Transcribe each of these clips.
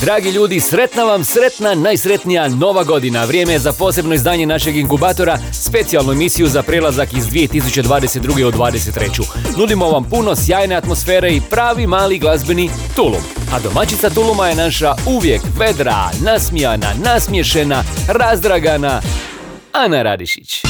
Dragi ljudi, sretna vam, sretna, najsretnija nova godina. Vrijeme je za posebno izdanje našeg inkubatora, specijalnu emisiju za prelazak iz 2022. u 2023. Nudimo vam puno sjajne atmosfere i pravi mali glazbeni tulum. A domaćica tuluma je naša uvijek vedra, nasmijana, nasmješena, razdragana Ana Radišić.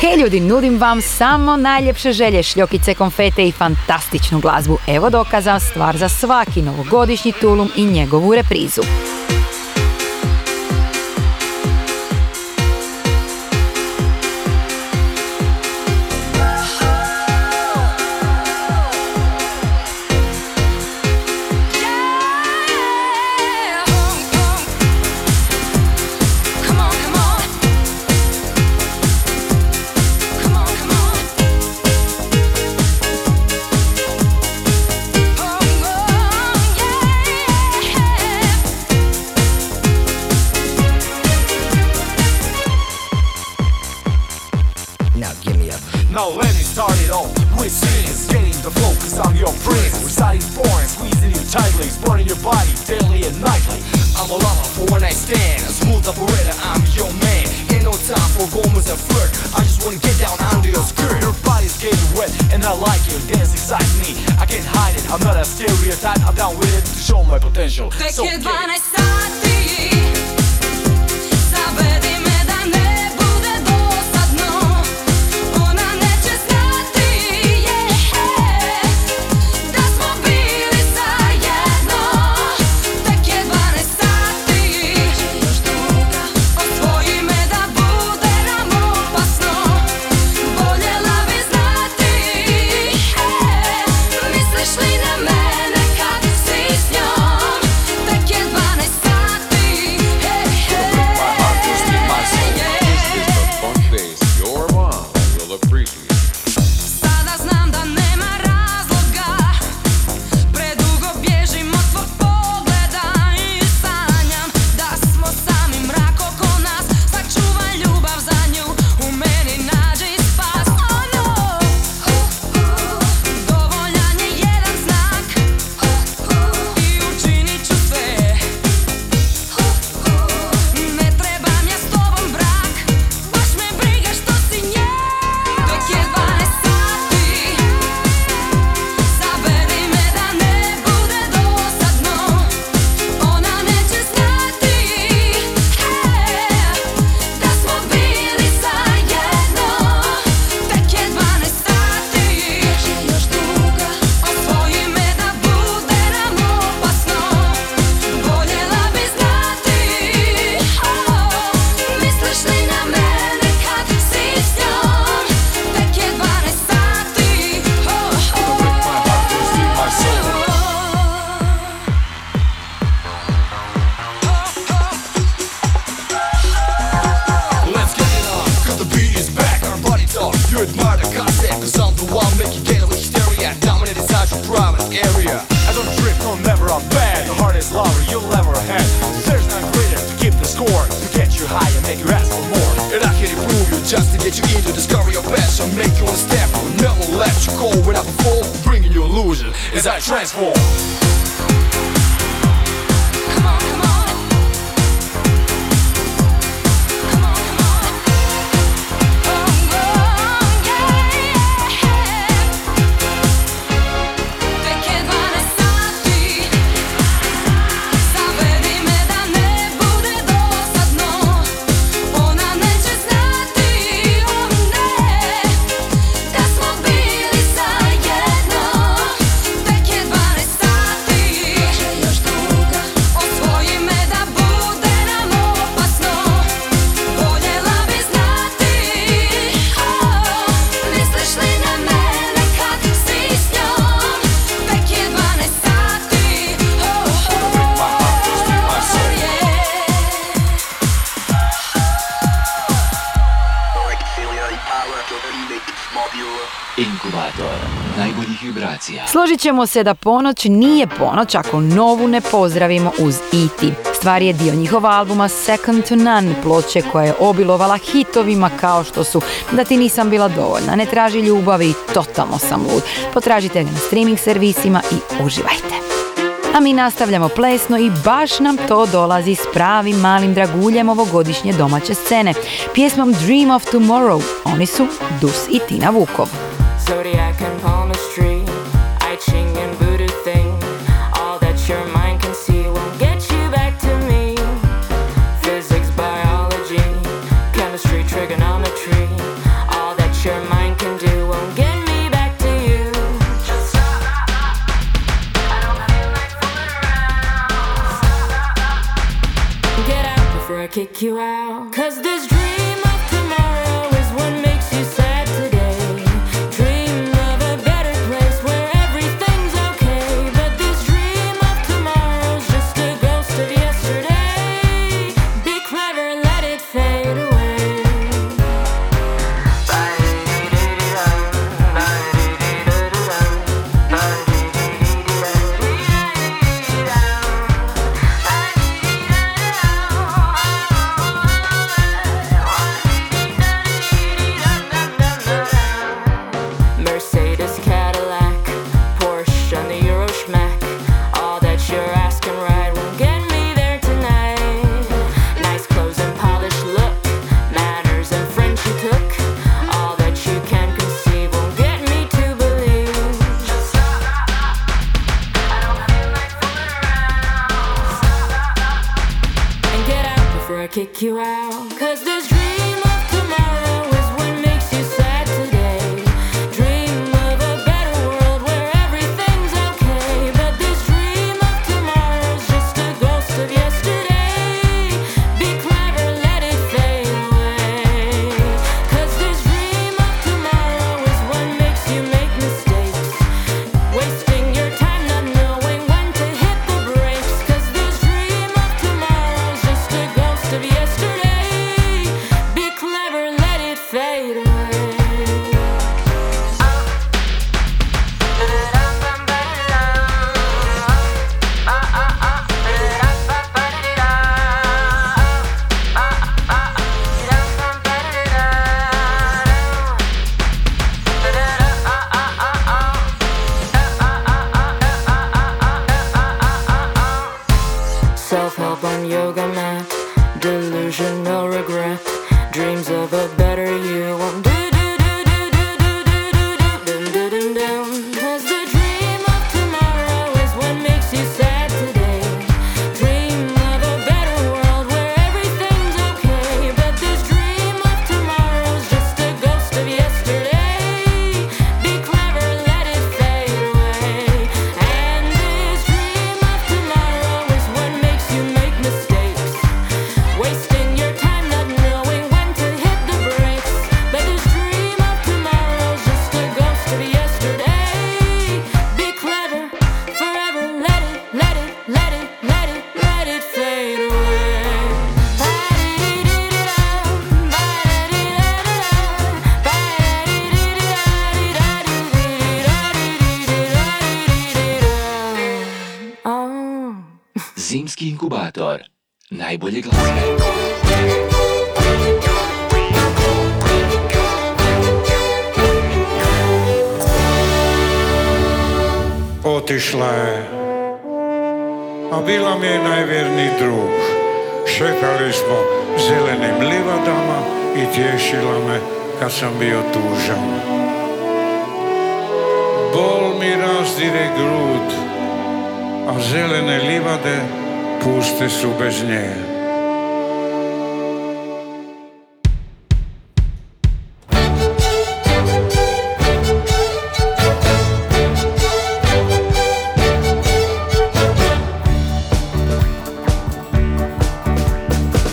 Hej ljudi, nudim vam samo najljepše želje, šljokice, konfete i fantastičnu glazbu. Evo dokaza, stvar za svaki novogodišnji tulum i njegovu reprizu. Now let me start it off with scenes Getting the cause I'm your prince Reciting foreign, squeezing you tightly Sporting your body daily and nightly. I'm a lover for when I stand. A smooth operator, I'm your man. Ain't no time for rumors and flirt. I just wanna get down under your skirt. Your body's getting wet and I like you Dance excites me, I can't hide it. I'm not a stereotype, I'm down with it To show my potential. So Tek je get 12 sati Složit ćemo se da ponoć nije ponoć ako novu ne pozdravimo uz iti. Stvar je dio njihova albuma Second to None ploče koja je obilovala hitovima kao što su Da ti nisam bila dovoljna, Ne traži ljubavi, Totalno sam lud. Potražite ga na streaming servisima i uživajte. A mi nastavljamo plesno i baš nam to dolazi s pravim malim draguljem ovogodišnje domaće scene. Pjesmom Dream of Tomorrow oni su Dus i Tina Vukov. Zodiac you out. najbolje glazbe. Otišla je, a bila mi je najvjerni drug. Šetali smo zelenim livadama i tješila me kad sam bio tužan. Bol mi razdire grud, a zelene livade pusti su bez nje.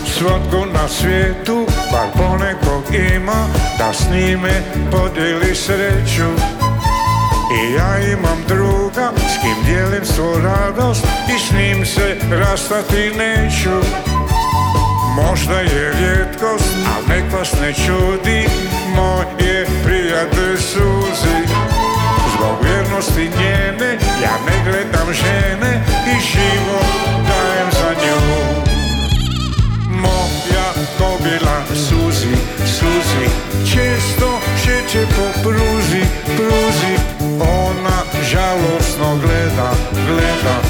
Svatko na svijetu, bar ponekog ima Da s njime podijeli sreću. I ja imam druga s kim dijelim svu radost I s njim se rastati neću. Možda je rijetkost, a nek vas ne čudi Moje prijatelj suzi Zbog vjernosti njene, ja ne gledam žene I živo, dajem za nju. Moja kobila Suzi, Suzi Često šeće po pruzi, pruzi. Ona žalosno gleda, gleda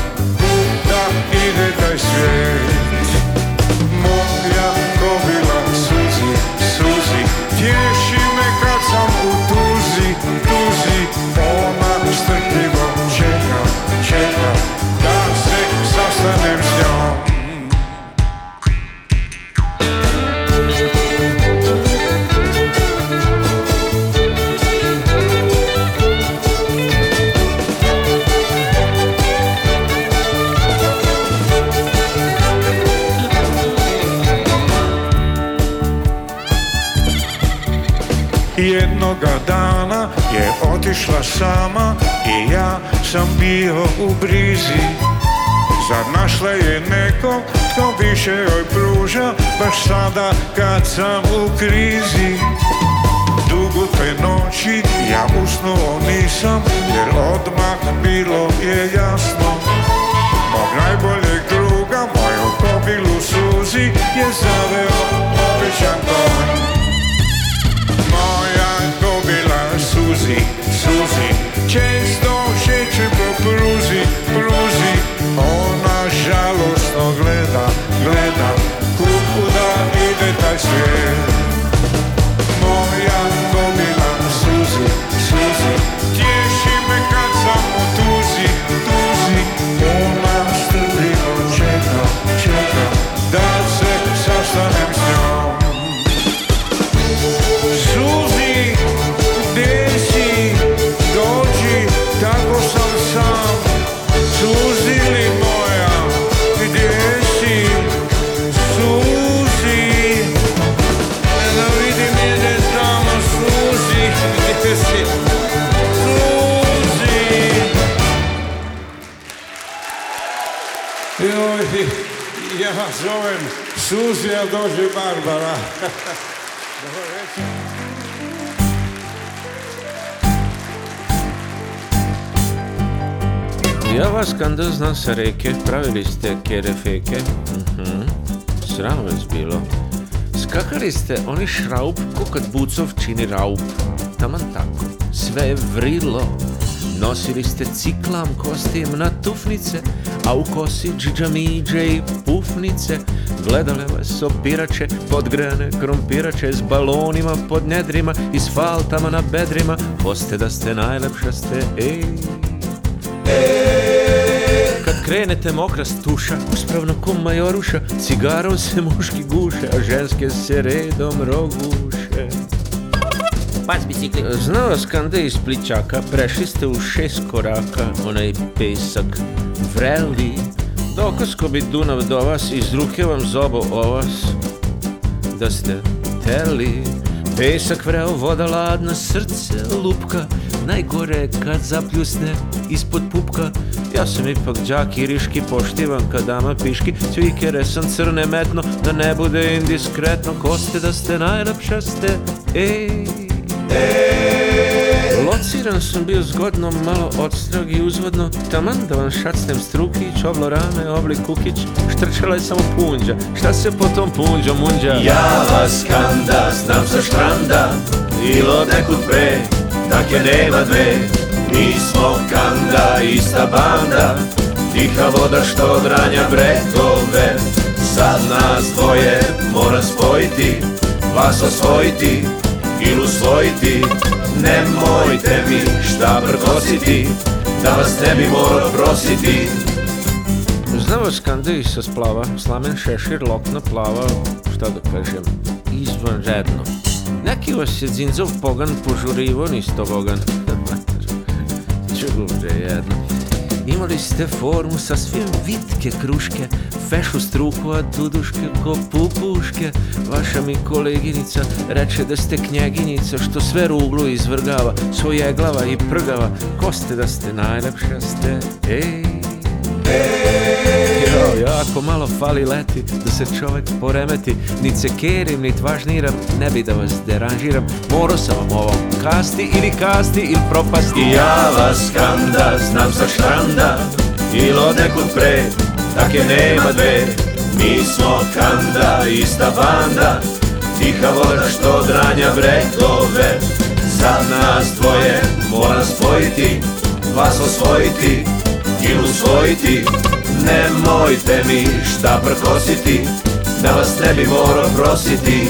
je otišla sama i ja sam bio u brizi. Zar našla je nekog tko više joj pruža baš sada kad sam u krizi? Dugo te noći ja usnuo nisam jer odmah bilo je jasno. Mog najboljeg druga moju kobilu suzi je zaveo obećan Često šeće po pruzi, pruzi. Ona žalostno gleda, gleda Kuda ide taj svijet zovem Suzi, a dođe Barbara večer. Ja vas kanda znam sa reke, pravili ste kerefeke. Mhm. Sram vas bilo. Skakali ste oni šraub, ko kad bucov čini raub. Taman tako, sve je vrilo. Nosili ste ciklam kostim na tufnice, a u kosi džidžamidže i pufnice. Gledale vas opirače, podgrane krompirače s balonima pod nedrima i s faltama na bedrima. Poste da ste najlepša ste, ej. Kad krenete mokra stuša, uspravno ko majoruša, cigarom se muški guše, a ženske se redom roguše. Pas bicikli. Znao vas kanda iz Pličaka, prešli ste u šest koraka, onaj pesak vreli. Dokosko bi Dunav do vas, iz ruke vam zobo o vas, da ste teli. Pesak vreo, voda ladna, srce lupka, najgore kad zapljusne ispod pupka. Ja sam ipak đak i riški, poštivan kad dama piški, cvikere sam crne metno, da ne bude indiskretno, ko ste da ste najlepša ste, ej. Lociran sam bio zgodno, malo odstrog i uzvodno, taman da vam šacnem strukić, oblo rame, oblik kukić, štrčala je samo punđa, šta se po tom punđom munđa? Ja vas kanda, znam sa štranda. Bilo nekud pre, take nema dve. Mi smo kanda, ista banda. Tiha voda što odranja bregove Sad nas dvoje mora spojiti Vas osvojiti ili usvojiti Nemojte mi šta prkositi Da vas ne bi morao prositi Znamo skandiji sa splava, slamen šešir, lokna plava, šta da kažem, izvanredno. Neki vas je dzinzov pogan požurivo niz tobogan. Čuže jedno. Imali ste formu sa svim vitke kruške, fešu struku, a duduške ko pupuške. Vaša mi koleginica reče da ste knjeginica što sve ruglu izvrgava, svoje glava i prgava. Ko ste da ste najlepša ste, ej. Kao jako malo fali leti da se čovjek poremeti Nit se kerim, nit važniram, ne bi da vas deranžiram. Morao sam vam ovo kasti ili kasti ili propasti. I ja vas kanda, znam sa štranda Il od nekud pre, tak je nema dve. Mi smo kanda, ista banda Tiha voda što dranja brekove Sad nas dvoje moram spojiti Vas osvojiti ili usvojiti Nemojte mi šta prkositi Da vas ne bi morao prositi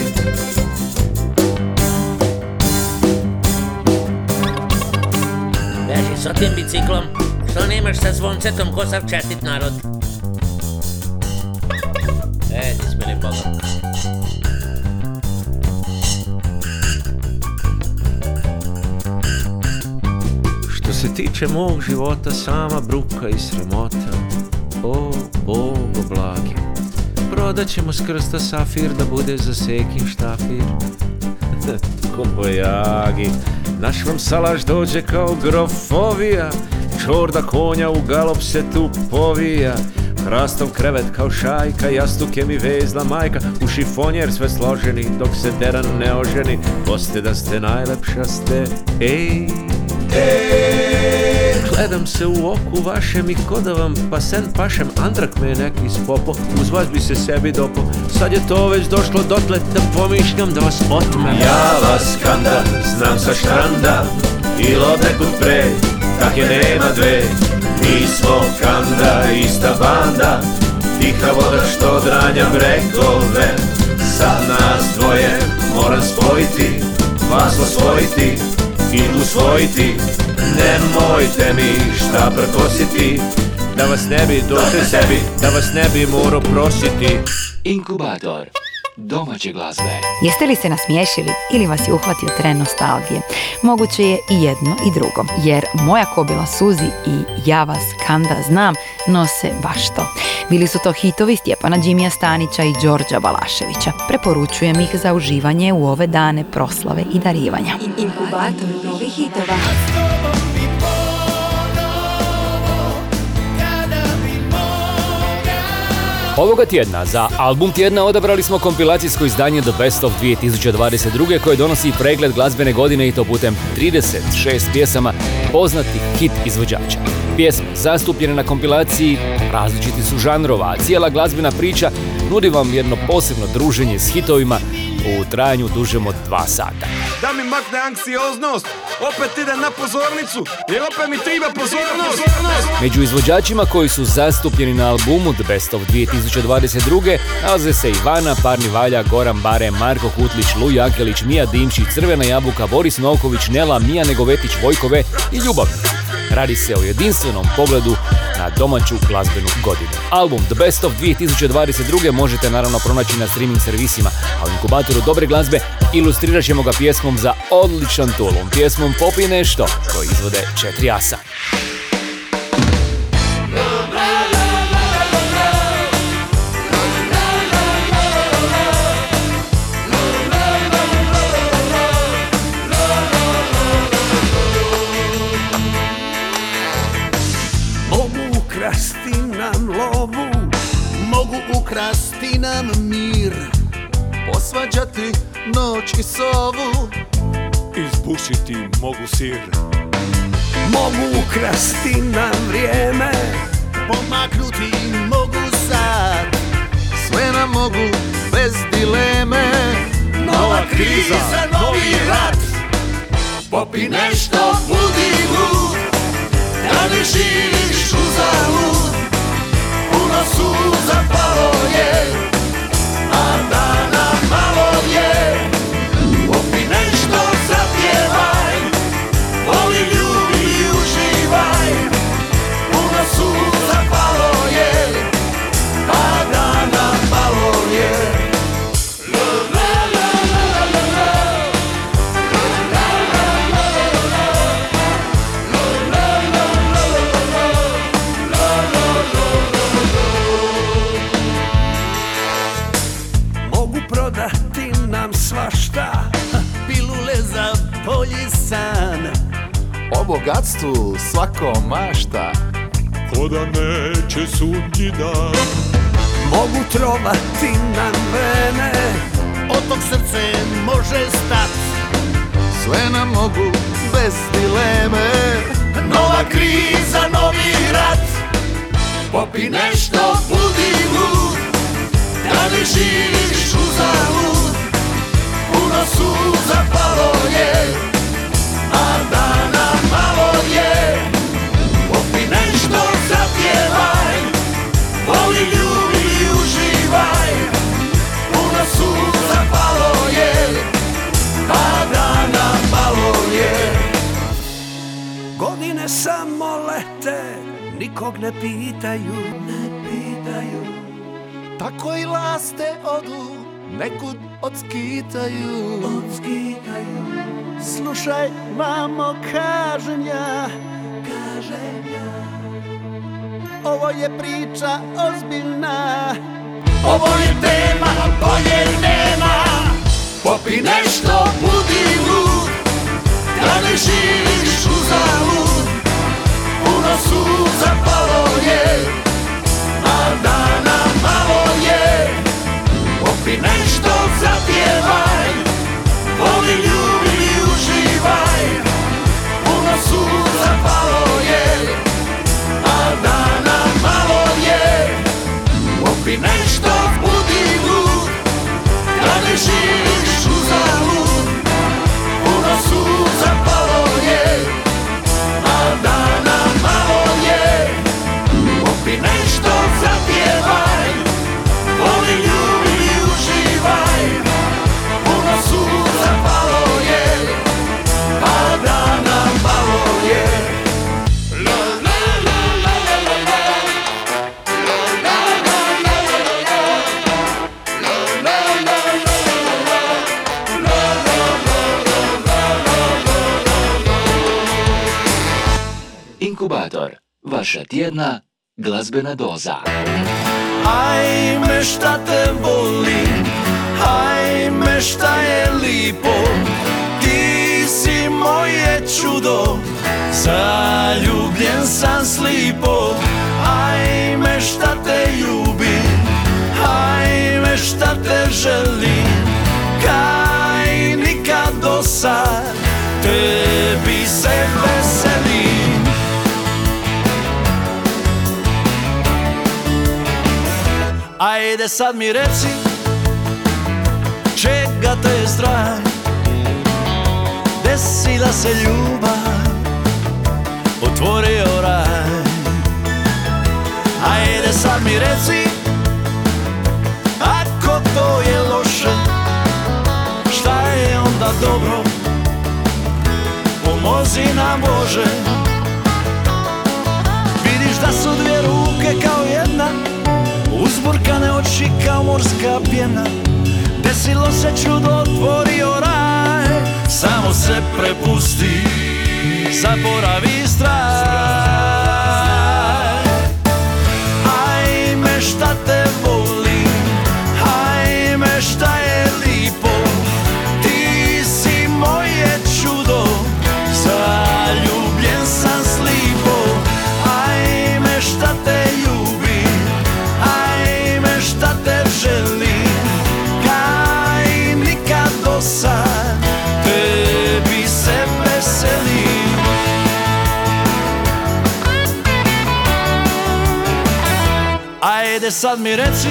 Beži s tim biciklom. Što nemaš sa zvoncetom ko sav čestit narod? E, ti smeli Boga. Što se tiče mog života, sama bruka i sramota O, Bogo blagi. Prodat ćemo s krsta safir da bude za sekin štafir. Kumbojagi Naš vam salaš dođe kao grofovija. Čorda konja u galop se tu povija. Hrastov krevet kao šajka, jastuke mi vezla majka. U šifonjer sve složeni, dok se deran ne oženi. Poste da ste najlepša ste, ej Gledam se u oku vašem i ko da vam pasen pašem Andrak me je neki spopo, uz vas bi se sebi dopo Sad je to već došlo dotle da pomišljam da vas otmem. Ja vas kanda, znam sa štranda Il od nekud pre, tak je nema dve. Mi smo kanda, ista banda Tiha voda što dranja brekove Sad nas dvoje moram spojiti Vas osvojiti i usvojiti. Nemojte mi šta prkositi Da vas ne bi došli sebi, da vas ne bi morao prositi. Inkubator domaće glazbe. Jeste li se nasmiješili ili vas je uhvatio tren nostalgije? Moguće je i jedno i drugo, jer Moja kobila suzi i Ja vas kanda znam nose baš to. Bili su to hitovi Stjepana Đimija Stanića i Đorđa Balaševića. Preporučujem ih za uživanje u ove dane proslave i darivanja. Inkubator novih hitova. Ovoga tjedna za album tjedna odabrali smo kompilacijsko izdanje The Best of 2022. koje donosi pregled glazbene godine i to putem 36 pjesama poznatih hit izvođača. Pjesme zastupljene na kompilaciji različiti su žanrova, a cijela glazbena priča nudi vam jedno posebno druženje s hitovima u trajanju dužem od dva sata. Da mi makne anksioznost, opet ide na pozornicu, jer opet mi triba pozornost. Među izvođačima koji su zastupljeni na albumu The Best of 2022. nalaze se Ivana, Parni Valja, Goran Bare, Marko Kutlić, Luj Akelić, Mija Dimčić, Crvena Jabuka, Boris Novković, Nela, Mija Negovetić, Vojkove i Ljubav. Radi se o jedinstvenom pogledu domaću glazbenu godinu. Album The Best of 2022. možete naravno pronaći na streaming servisima, a u inkubatoru dobre glazbe ilustrirat ćemo ga pjesmom za odličan tulum, pjesmom Popi nešto, koji izvode četiri asa. Sir. mogu ukrasti nam vrijeme. Pomaknuti mogu sad, sve nam mogu bez dileme. Nova kriza, novi rat, popi nešto, budi lud. Da ne živiš uzalud Puno suza palo je A dana bolji san. O bogatstvu svako mašta. Ko da neće sudnji dan. Mogu trovati na vene Od tog srce može stat. Sve nam mogu bez dileme. Nova kriza, novi rat. Popi nešto, budi lud Da ne živiš uzalud Puno suza palo je A dana malo je. Popi nešto, zapjevaj Voli, i uživaj. Puno suza palo je A dana malo je. Godine samo lete Nikog ne pitaju Ne pitaju. Tako i laste odu Nekud odskitaju. Odskitaju Slušaj, mamo, kažem ja. Kažem ja Ovo je priča ozbiljna. Ovo je tema, bolje nema. Popi nešto, budi lud Da ne živiš uzalud Puno suza palo je A dana malo je. Popi nešto, zapjevaj. Voli, ljubi suza palo je A dana malo je. Popi tjedna glazbena doza. Ajme šta te boli, ajme šta je lipo? Ti si moje čudo, zaljubljen sam slipo. Ajme šta te ljubim, ajme šta te želim Kaj nikad do sad, tebi se veselim Ajde sad mi reci Čega te je strah Desila se ljubav Otvorio raj. Ajde sad mi reci Ako to je loše Šta je onda dobro? Pomozi nam Bože oči kao morska pjena Desilo se čudo, otvorio raj. Samo se prepusti, zaboravi strah Ajme šta te Ajde sad mi reci,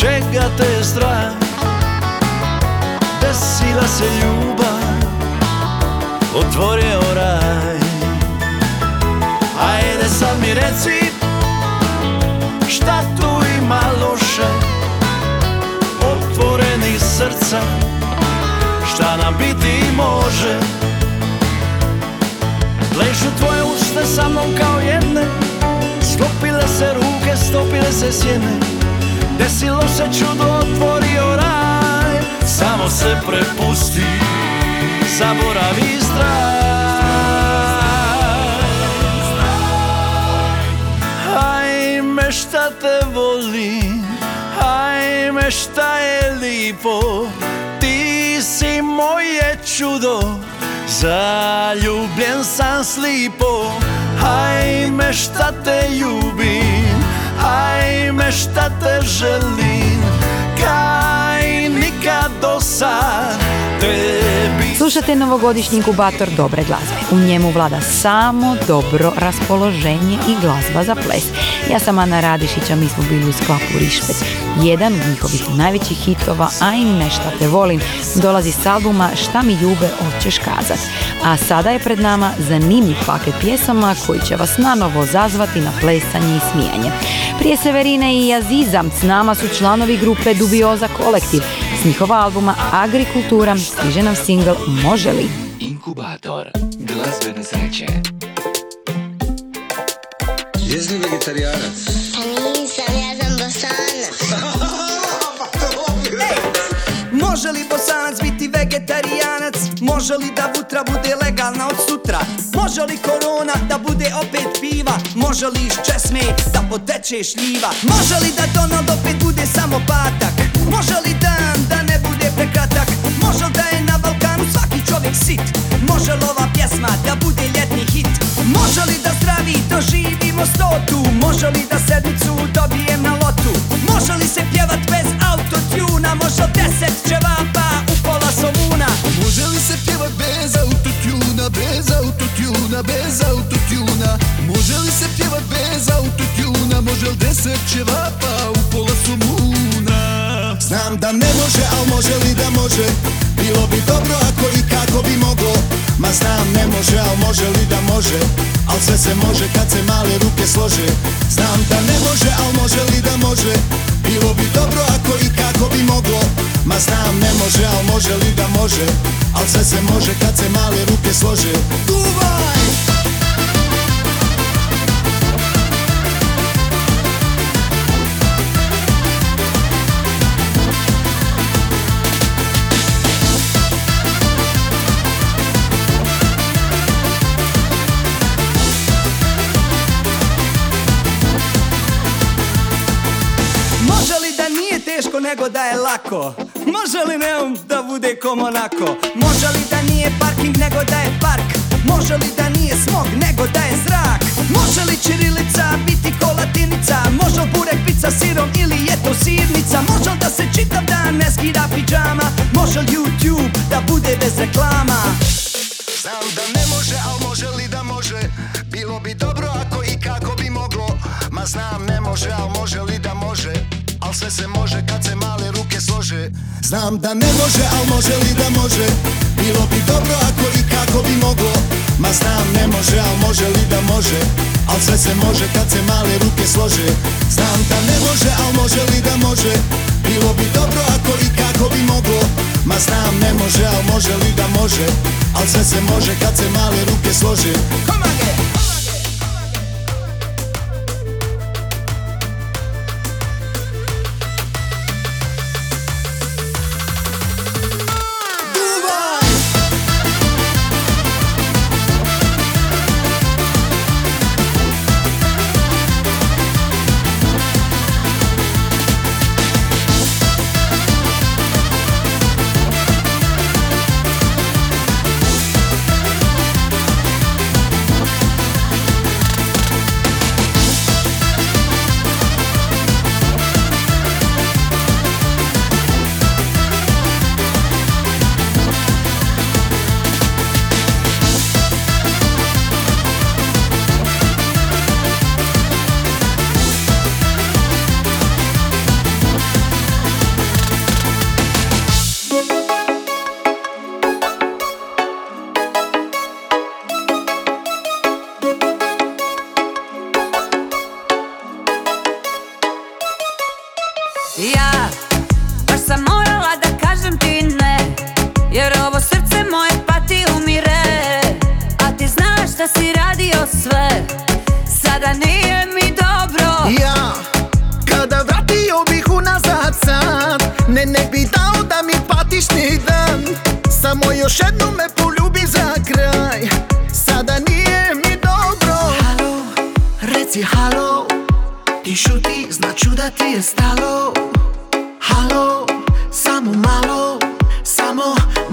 čega te je strah? Desila se ljubav, otvorio raj. Ajde sad mi reci, šta tu ima loše Otvorenih srca, šta nam biti može? Ležu tvoje uste sa mnom kao jedne Sklopile se ruke, stopile se sjene. Desilo se čudo, otvorio raj. Samo se prepusti, zaboravi strah Ajme šta te volim, ajme šta je lipo? Ti si moje čudo, Zaljubljen sam slipo Hajme šta te ljubim Hajme šta te želim Kaj nikad do sad Tebi Slušate novogodišnji inkubator dobre glazbe. U njemu vlada samo dobro raspoloženje i glazba za ples. Ja sam Ana Radišića, mi smo bili u sklapu Rišpet. Jedan od njihovih najvećih hitova, Ajme šta te volim, dolazi s albuma Šta mi ljube hoćeš kazat. A sada je pred nama zanimljiv paket pjesama koji će vas nanovo zazvati na plesanje i smijanje. Prije Severine i Aziza s nama su članovi grupe Dubioza Kolektiv. S njihova albuma Agrikultura stiže nam singl Može li? Inkubator glazbene sreće. Jesi li vegetarijanac? Nisam, ja sam. Može li bosanac biti vegetarijanac? Može li da vutra bude legalna od sutra? Može li korona da bude opet piva? Može li iz česme da poteče šljiva? Može li da Donald opet bude samo patak? Može li dan da ne bude prekratak? Može da je na Balkanu svaki čovjek sit? Može li ova pjesma da bude ljetni hit? Može li da zdravi doživimo stotu? Može li da sedmicu dobijem na lotu? Može li se pjevat bez autotuna? Može li deset ćevapa u pola somuna? Može li se pjevat bez autotuna, bez autotuna, bez autotuna Može li se pjevat bez autotuna, može li deset ćevapa u pola ne može, li da može? Bilo bi dobro ako i kako bi moglo. Ma znam ne može, al može li da može? Al sve se može kad se male ruke slože. Znam da ne može, al može li da može? Bilo bi dobro ako i kako bi moglo. Ma znam ne može, al može li da može? Al sve se može kad se male ruke slože. Duvaj! Nego da je lako? Može li neum da bude kom onako? Može li da nije parking nego da je park? Može li da nije smog nego da je zrak? Može li čirilica biti ko latinica? Može li burek pizza sirom ili je to sirnica? Može li da se čitav dan ne skida pijama? Može li YouTube da bude bez reklama? Znam da ne može, al može li da može Bilo bi dobro ako i kako bi moglo Ma znam ne može, al može li da može Al sve se može kad se male ruke slože. Znam da ne može, al može li da može? Bilo bi dobro ako i kako bi moglo. Ma znam ne može, al može li da može? Al sve se može kad se male ruke slože. Znam da ne može, al može li da može? Bilo bi dobro ako i kako bi moglo. Ma znam ne može, al može li da može? Al sve se može kad se male ruke slože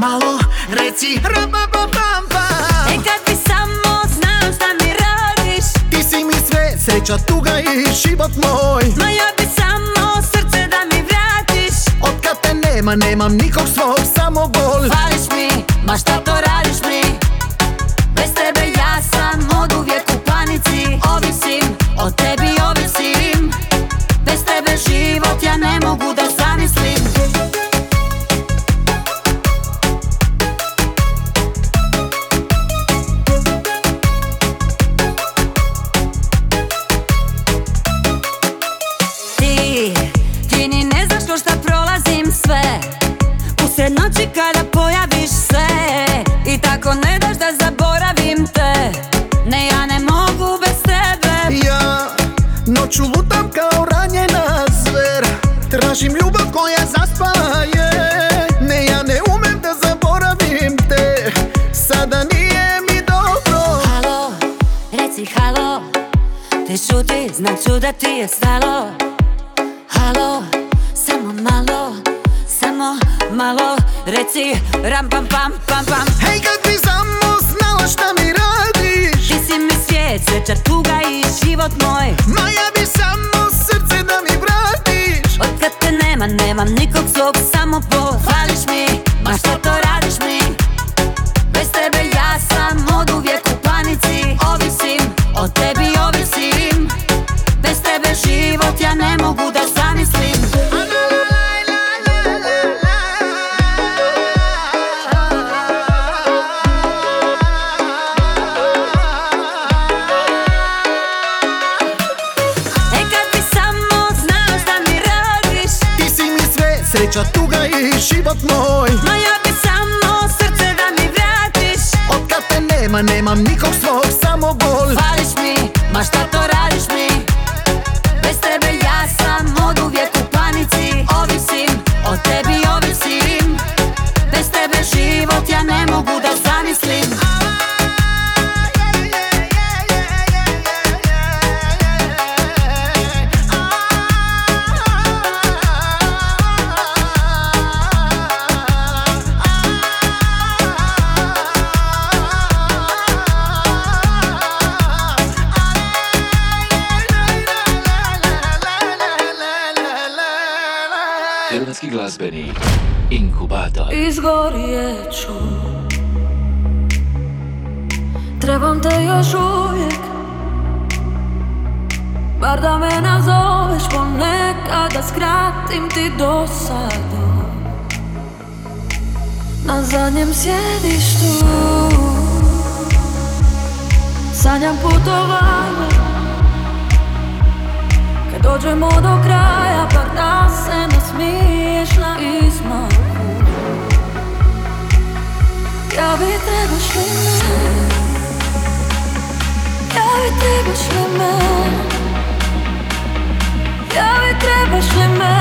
malo Reci rapa ba pam pam E kad ti samo znam šta mi radiš. Ti si mi sve sreća, tuga i život moj. Ma ja bi samo srce da mi vratiš. Od kad te nema, nemam nikog svog, samo bol. Fališ mi, ma šta to radiš mi? Bez tebe ja sam od uvijek u panici. Ovisim, o tebi ovisim. Bez tebe život ja ne mogu da it's that I'll trebaš li me? Ja li trebaš li me?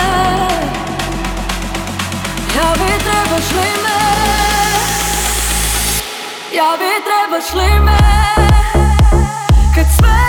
Ja li trebaš li me? Ja li trebaš li me? Kad sve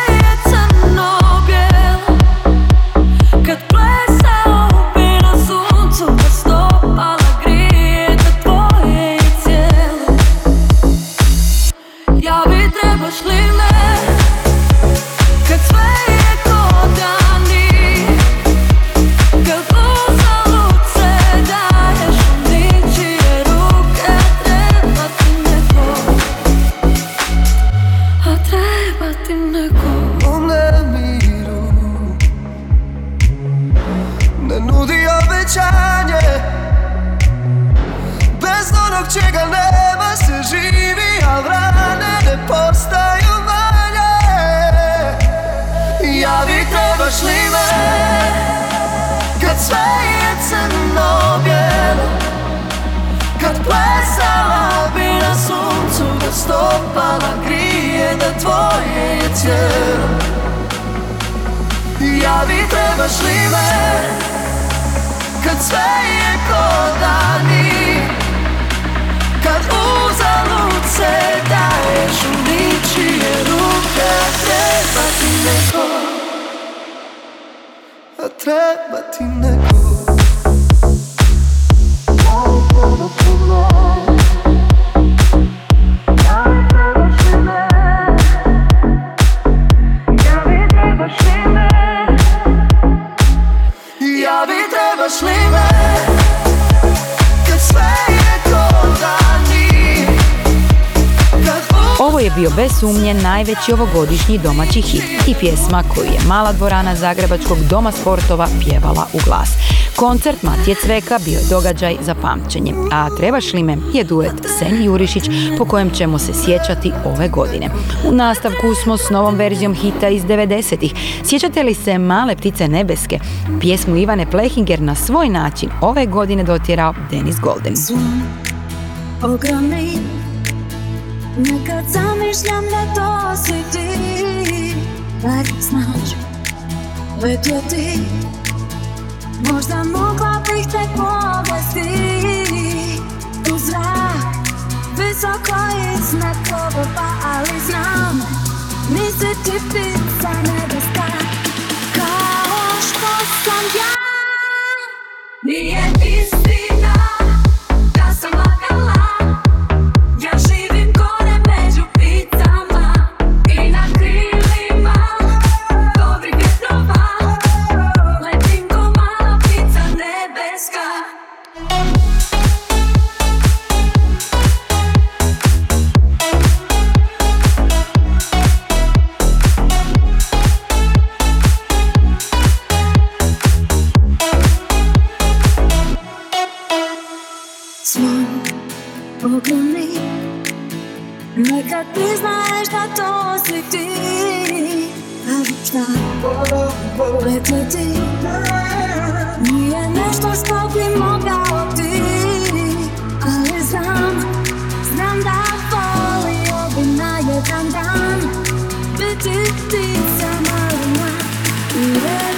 Plesala bi na suncu da stopala grije Da tvoje je cijelo Ja vi trebaš li me Kad sve je ko dani Kad uzalud se daješ u treba ti neko. Bio bez sumnje najveći ovogodišnji domaći hit i pjesma koju je mala dvorana Zagrebačkog doma sportova pjevala u glas. Koncert Matije Cveka bio je događaj za pamćenje, a Trebaš li me je duet Sen Jurišić po kojem ćemo se sjećati ove godine. U nastavku smo s novom verzijom hita iz 90-ih. Sjećate li se Male ptice nebeske? Pjesmu Ivane Plehinger na svoj način ove godine dotjerao Denis Golden. ogromni Nekad zamišljam da to si ti. Bar znaš, letjeti Možda mogla bih te povesti U zrak, visoko iznad klubova Ali znam, nisi ti ptica nebeska Kao što sam ja Nije istina da sam lagala ogromni Nekad priznaješ da to si ti. Ali šta letjeti Nije nešto što bi mogao ti. Ali znam, znam da volio bi na jedan dan. Biti ptica malina I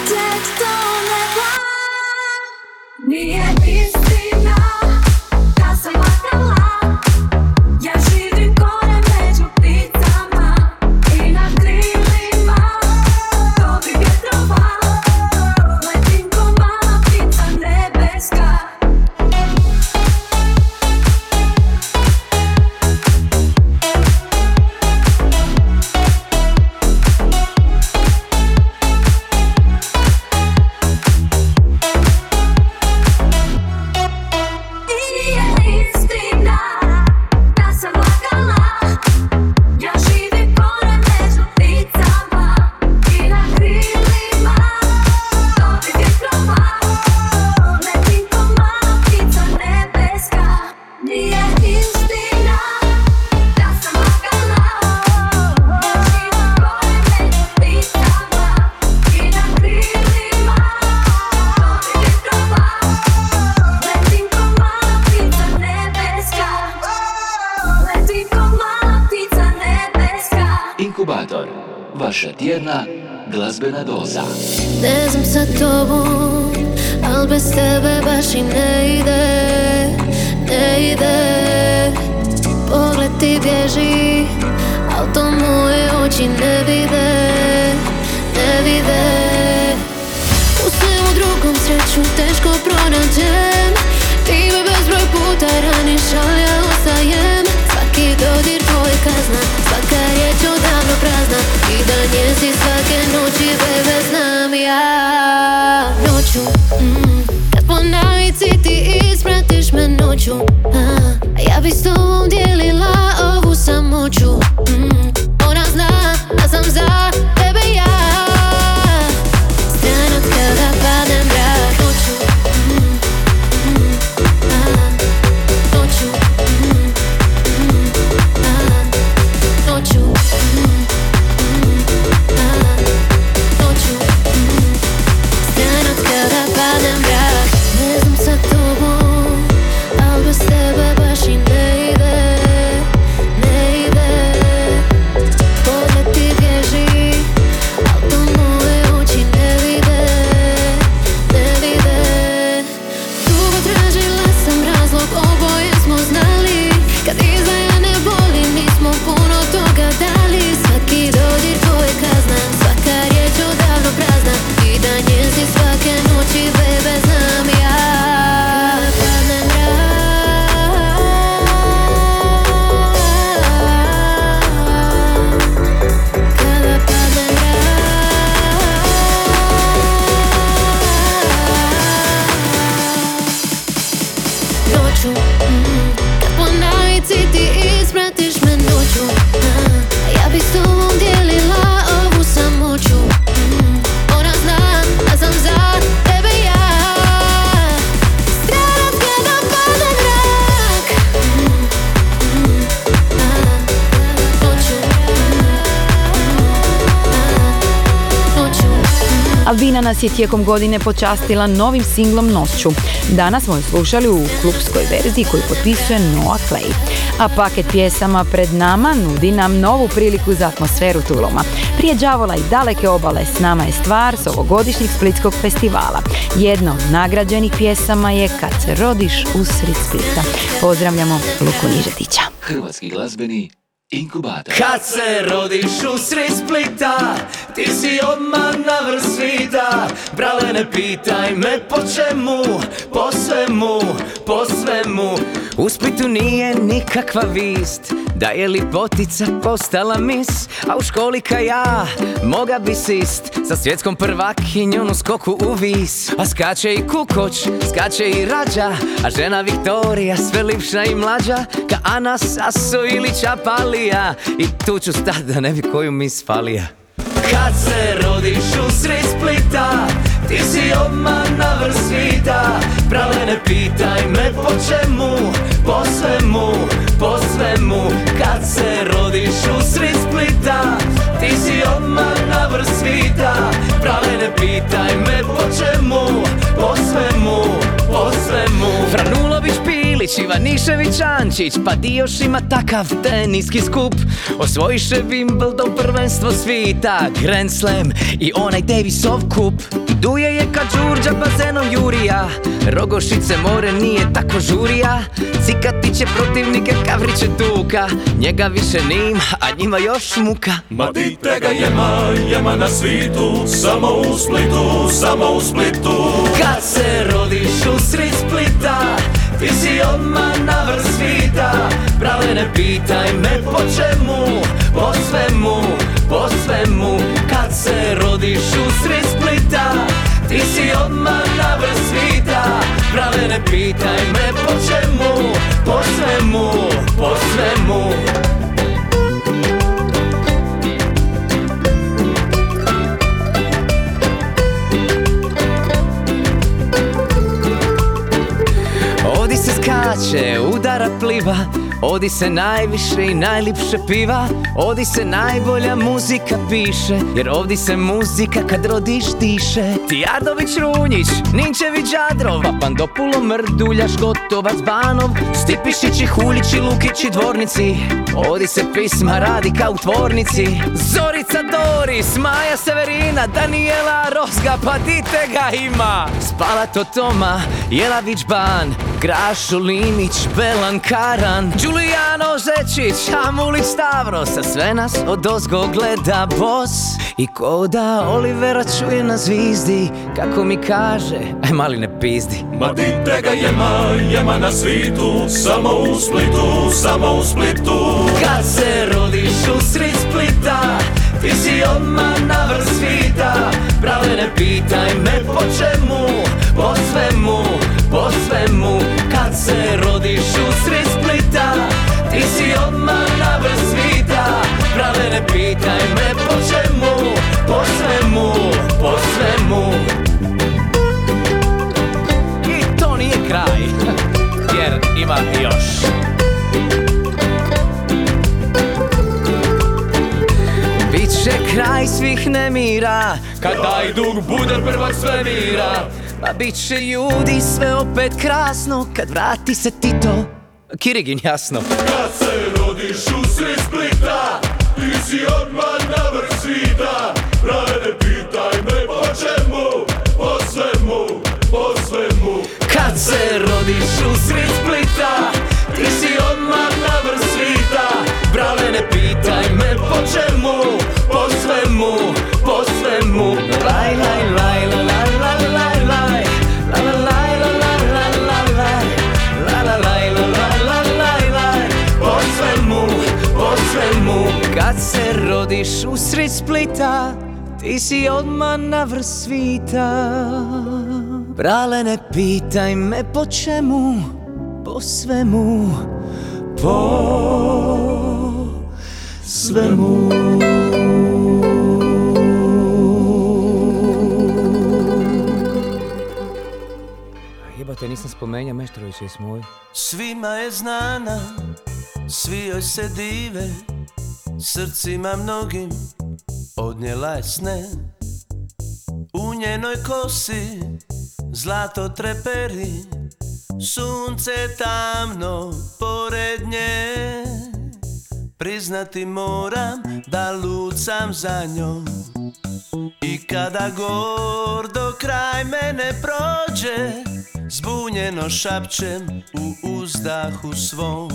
Inkubator. Vaša tjedna glazbena doza. Ne znam sa tobom, al bez tebe baš i ne ide, ne ide Pogled ti bježi, al to moje oči ne vide, ne vide U svemu drugom sreću teško pronađem Ti me bezbroj puta raniš, ali ja ostajem Svaki dodir tvoj kazna, svaka riječ odavno prazna. I da njezi svake noći, bebe, znam ja. Noću, mm, kad po navici ti ispratiš me noću a, a Ja bi s tobom dijelila ovu samoću. Mm, Ona zna da sam za tebe ja nas je tijekom godine počastila novim singlom Noću. Danas smo je slušali u klubskoj verziji koju potpisuje Noah Clay. A paket pjesama pred nama nudi nam novu priliku za atmosferu Tuloma. Prije đavola i daleke obale s nama je stvar s ovogodišnjeg Splitskog festivala. Jedna od nagrađenih pjesama je Kad se rodiš usred Splita. Pozdravljamo Luku Nižetića. Hrvatski glazbeni inkubator. Kad se rodiš u sred Splita Ti si odmah na vrh svita Brale ne pitaj me po čemu Po svemu, po svemu. U Splitu nije nikakva vist Da je lipotica postala mis? A u školi ka ja Moga bi sist Sa svjetskom prvakinjom u skoku u vis. A skače i kukoć, skače i rađa A žena Viktorija sve lipša i mlađa Ka Ana Saso ili Čapalija. I tu ću stat da ne bi koju mis falija. Kad se rodiš u sred Splita Ti si odmah na vrh svita. Prale ne pitaj me po čemu Po svemu, po svemu. Kad se rodiš u sred Splita Ti si odmah na vrh svita. Prale ne pitaj me po čemu Po svemu, po svemu. Franulović Pilić, Ivanišević Ančić. Pa di još ima takav teniski skup. Osvojiše Wimbledon prvenstvo svita. Grand Slam i onaj Davisov kup. Duje je kad Đurđa bazenom Jurija. Rogošice more nije tako žurija. Cikati će protivnike Kavriće Duka Njega više nim, a njima još muka. Ma di ga jema, jema na svitu. Samo u Splitu, samo u Splitu. Kad se rodiš u sred Splita Ti si odmah na vrh svita Brale ne pitaj me po čemu Po svemu, po svemu. Kad se rodiš u sred Splita Ti si odmah na vrh svita Brale ne pitaj me po čemu Po svemu, po svemu skače, udara pliva Odi se najviše i najlipše piva Odi se najbolja muzika piše Jer ovdje se muzika kad rodiš diše Tijardović Runjić, Ninčević Đadrov Pandopulo Mrduljaš, Gotovac Banov Stipišići, Huljići, Lukići, Dvornici. Odi se pisma radi kao u tvornici. Zorica Doris, Maja Severina, Daniela Rozga, pa dite ga ima. Spala to Toma, Jelavić Ban Grašo Linić, Belan Karan Giuliano Zečić, Amulić Stavros A sve nas od ozgo gleda bos. I ko da Olivera čuje na zvizdi Kako mi kaže, aj mali ne pizdi. Ma di ga jema, jema na svitu Samo u Splitu, samo u Splitu. Kad se rodiš u sred Splita Ti si odmah na vrh svita. Brale ne pitaj me po čemu Po svemu, po svemu. Kad se rodiš u sred Splita Ti si odmah na vrh svita. Brale ne pitaj me po čemu Po svemu, po svemu. I to nije kraj Jer ima još. Biće kraj svih nemira Kad taj dug buder prvak sve mira Pa bit će ljudi sve opet krasno Kad vrati se Tito. Kirigin jasno. Kad se rodiš u sred Splita Ti si odmah na vrh svita. Brale ne pitaj me po čemu? Po svemu, po svemu. Kad se rodiš u sred Splita Ti si odmah na vrh svita. Brale ne pitaj me po čemu? Po svemu, po svemu rodiš u sred Splita Ti si odmah na vrh svita Brale ne pitaj me po čemu Po svemu Po svemu Jebate, nisam spomenuo Meštrovića i Smoju. Svima je znana, svi joj se dive Srcima mnogim odnijela je sne. U njenoj kosi zlato treperi Sunce tamno pored nje. Priznati moram da lucam za njom. I kada gordo kraj mene prođe Zbunjeno šapćem u uzdahu svom.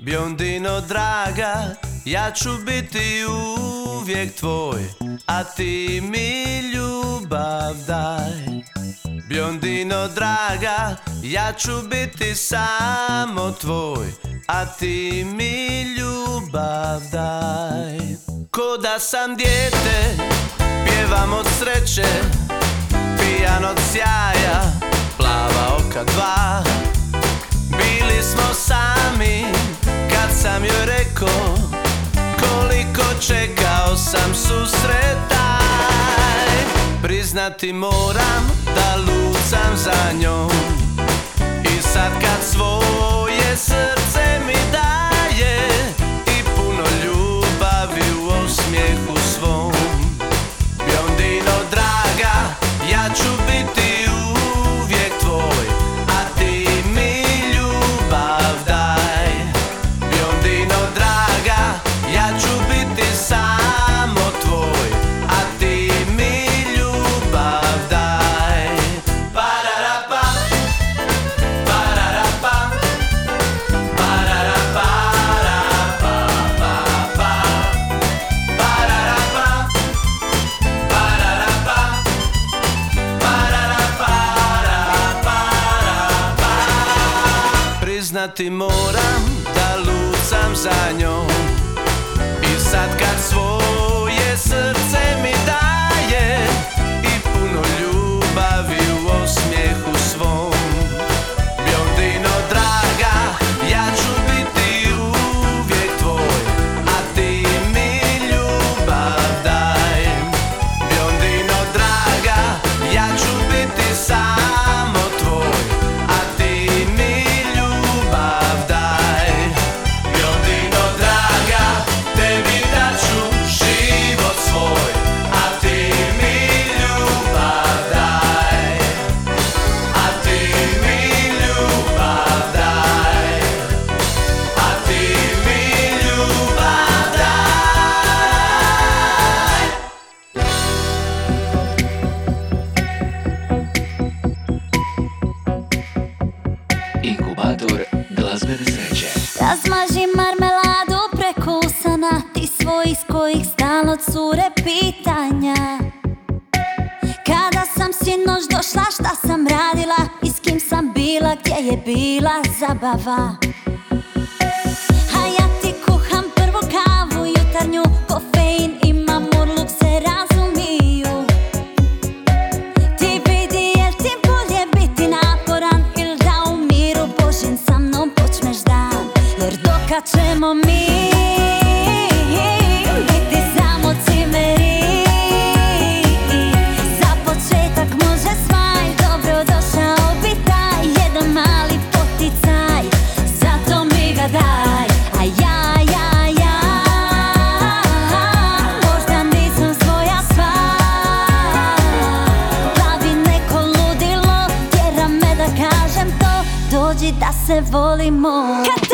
Biondino draga, ja ću biti uvijek tvoj A ti mi ljubav daj. Biondino draga, ja ću biti samo tvoj A ti mi ljubav daj. Ko da sam dijete, pjevam od sreće Pijan od sjaja plava oka dva. Bili smo sami kad sam joj rekao Koliko čekao sam susretaj. Priznati moram da lucam za njom. I sad kad svoje srce mi daje cure pitanja. Kada sam sinoć došla, šta sam radila I s kim sam bila, gdje je bila zabava. A ja ti kuham prvo kavu jutarnju, kofein Holy Moon.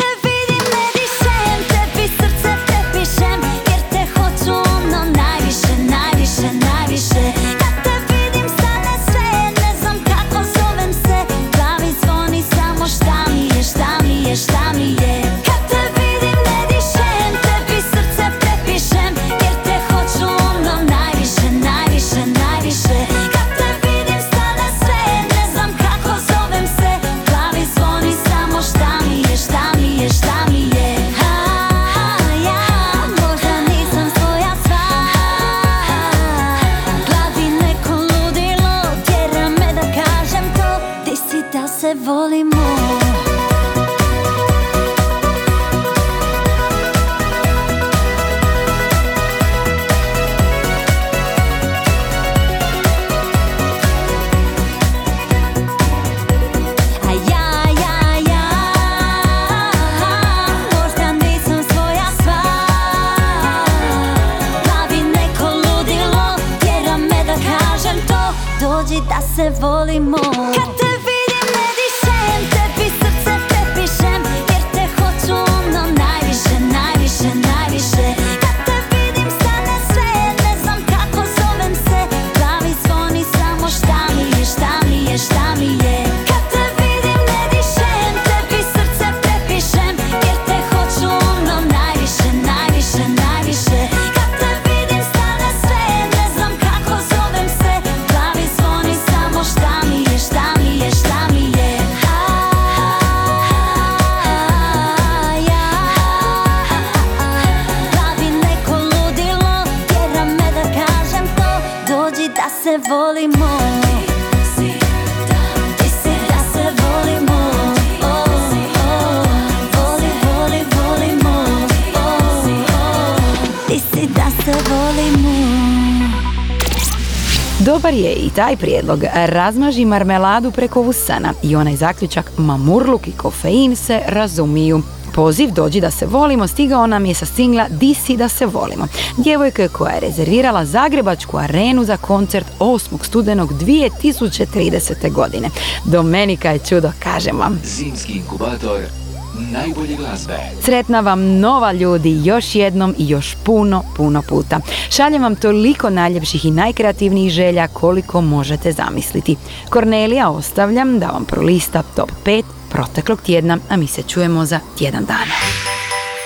Je i taj prijedlog. Razmaži marmeladu preko usana i onaj zaključak mamurluk i kofein se razumiju. Poziv Dođi da se volimo stigao nam je sa singla Di si da se volimo. Djevojka koja je rezervirala Zagrebačku arenu za koncert 8. studenog 2030. godine. Domenika je čudo, kažem vam. Zimski inkubator najbolje glazbe. Sretna vam nova ljudi još jednom i još puno, puno puta. Šaljem vam toliko najljepših i najkreativnijih želja koliko možete zamisliti. Kornelija ostavljam da vam prolista top 5 proteklog tjedna, a mi se čujemo za tjedan dana.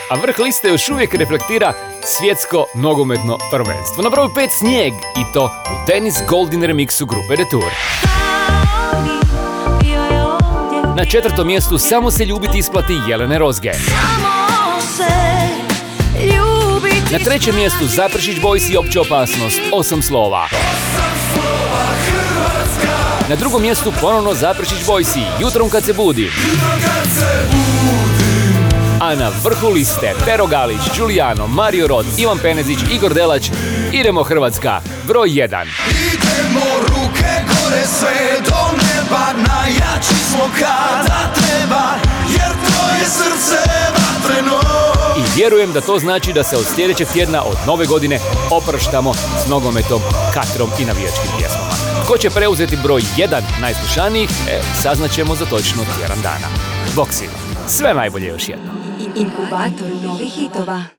A vrh liste još uvijek reflektira svjetsko nogometno prvenstvo. Na broju 5 snijeg i to u tenis Golden remixu grupe Retour. Na četvrtom mjestu samo se ljubiti isplati Jelene Rozge. Na trećem mjestu Zapršić Boys i opća opasnost, osam slova. Na drugom mjestu ponovno Zapršić Boys i jutrom kad se budi. A na vrhu liste Pero Galić, Giuliano, Mario Rod, Ivan Penezić, Igor Delać, idemo Hrvatska, broj 1. Gore sve do neba Najjači smo kada treba Jer to je srce vatreno I vjerujem da to znači da se od sljedećeg tjedna, od nove godine, opraštamo s nogometom, katrom i navijačkim pjesmama. Tko će preuzeti broj 1 najslušanijih, e, saznaćemo za točno tjedan dana. Bok svima. Sve najbolje još jednom. Inkubator novih hitova.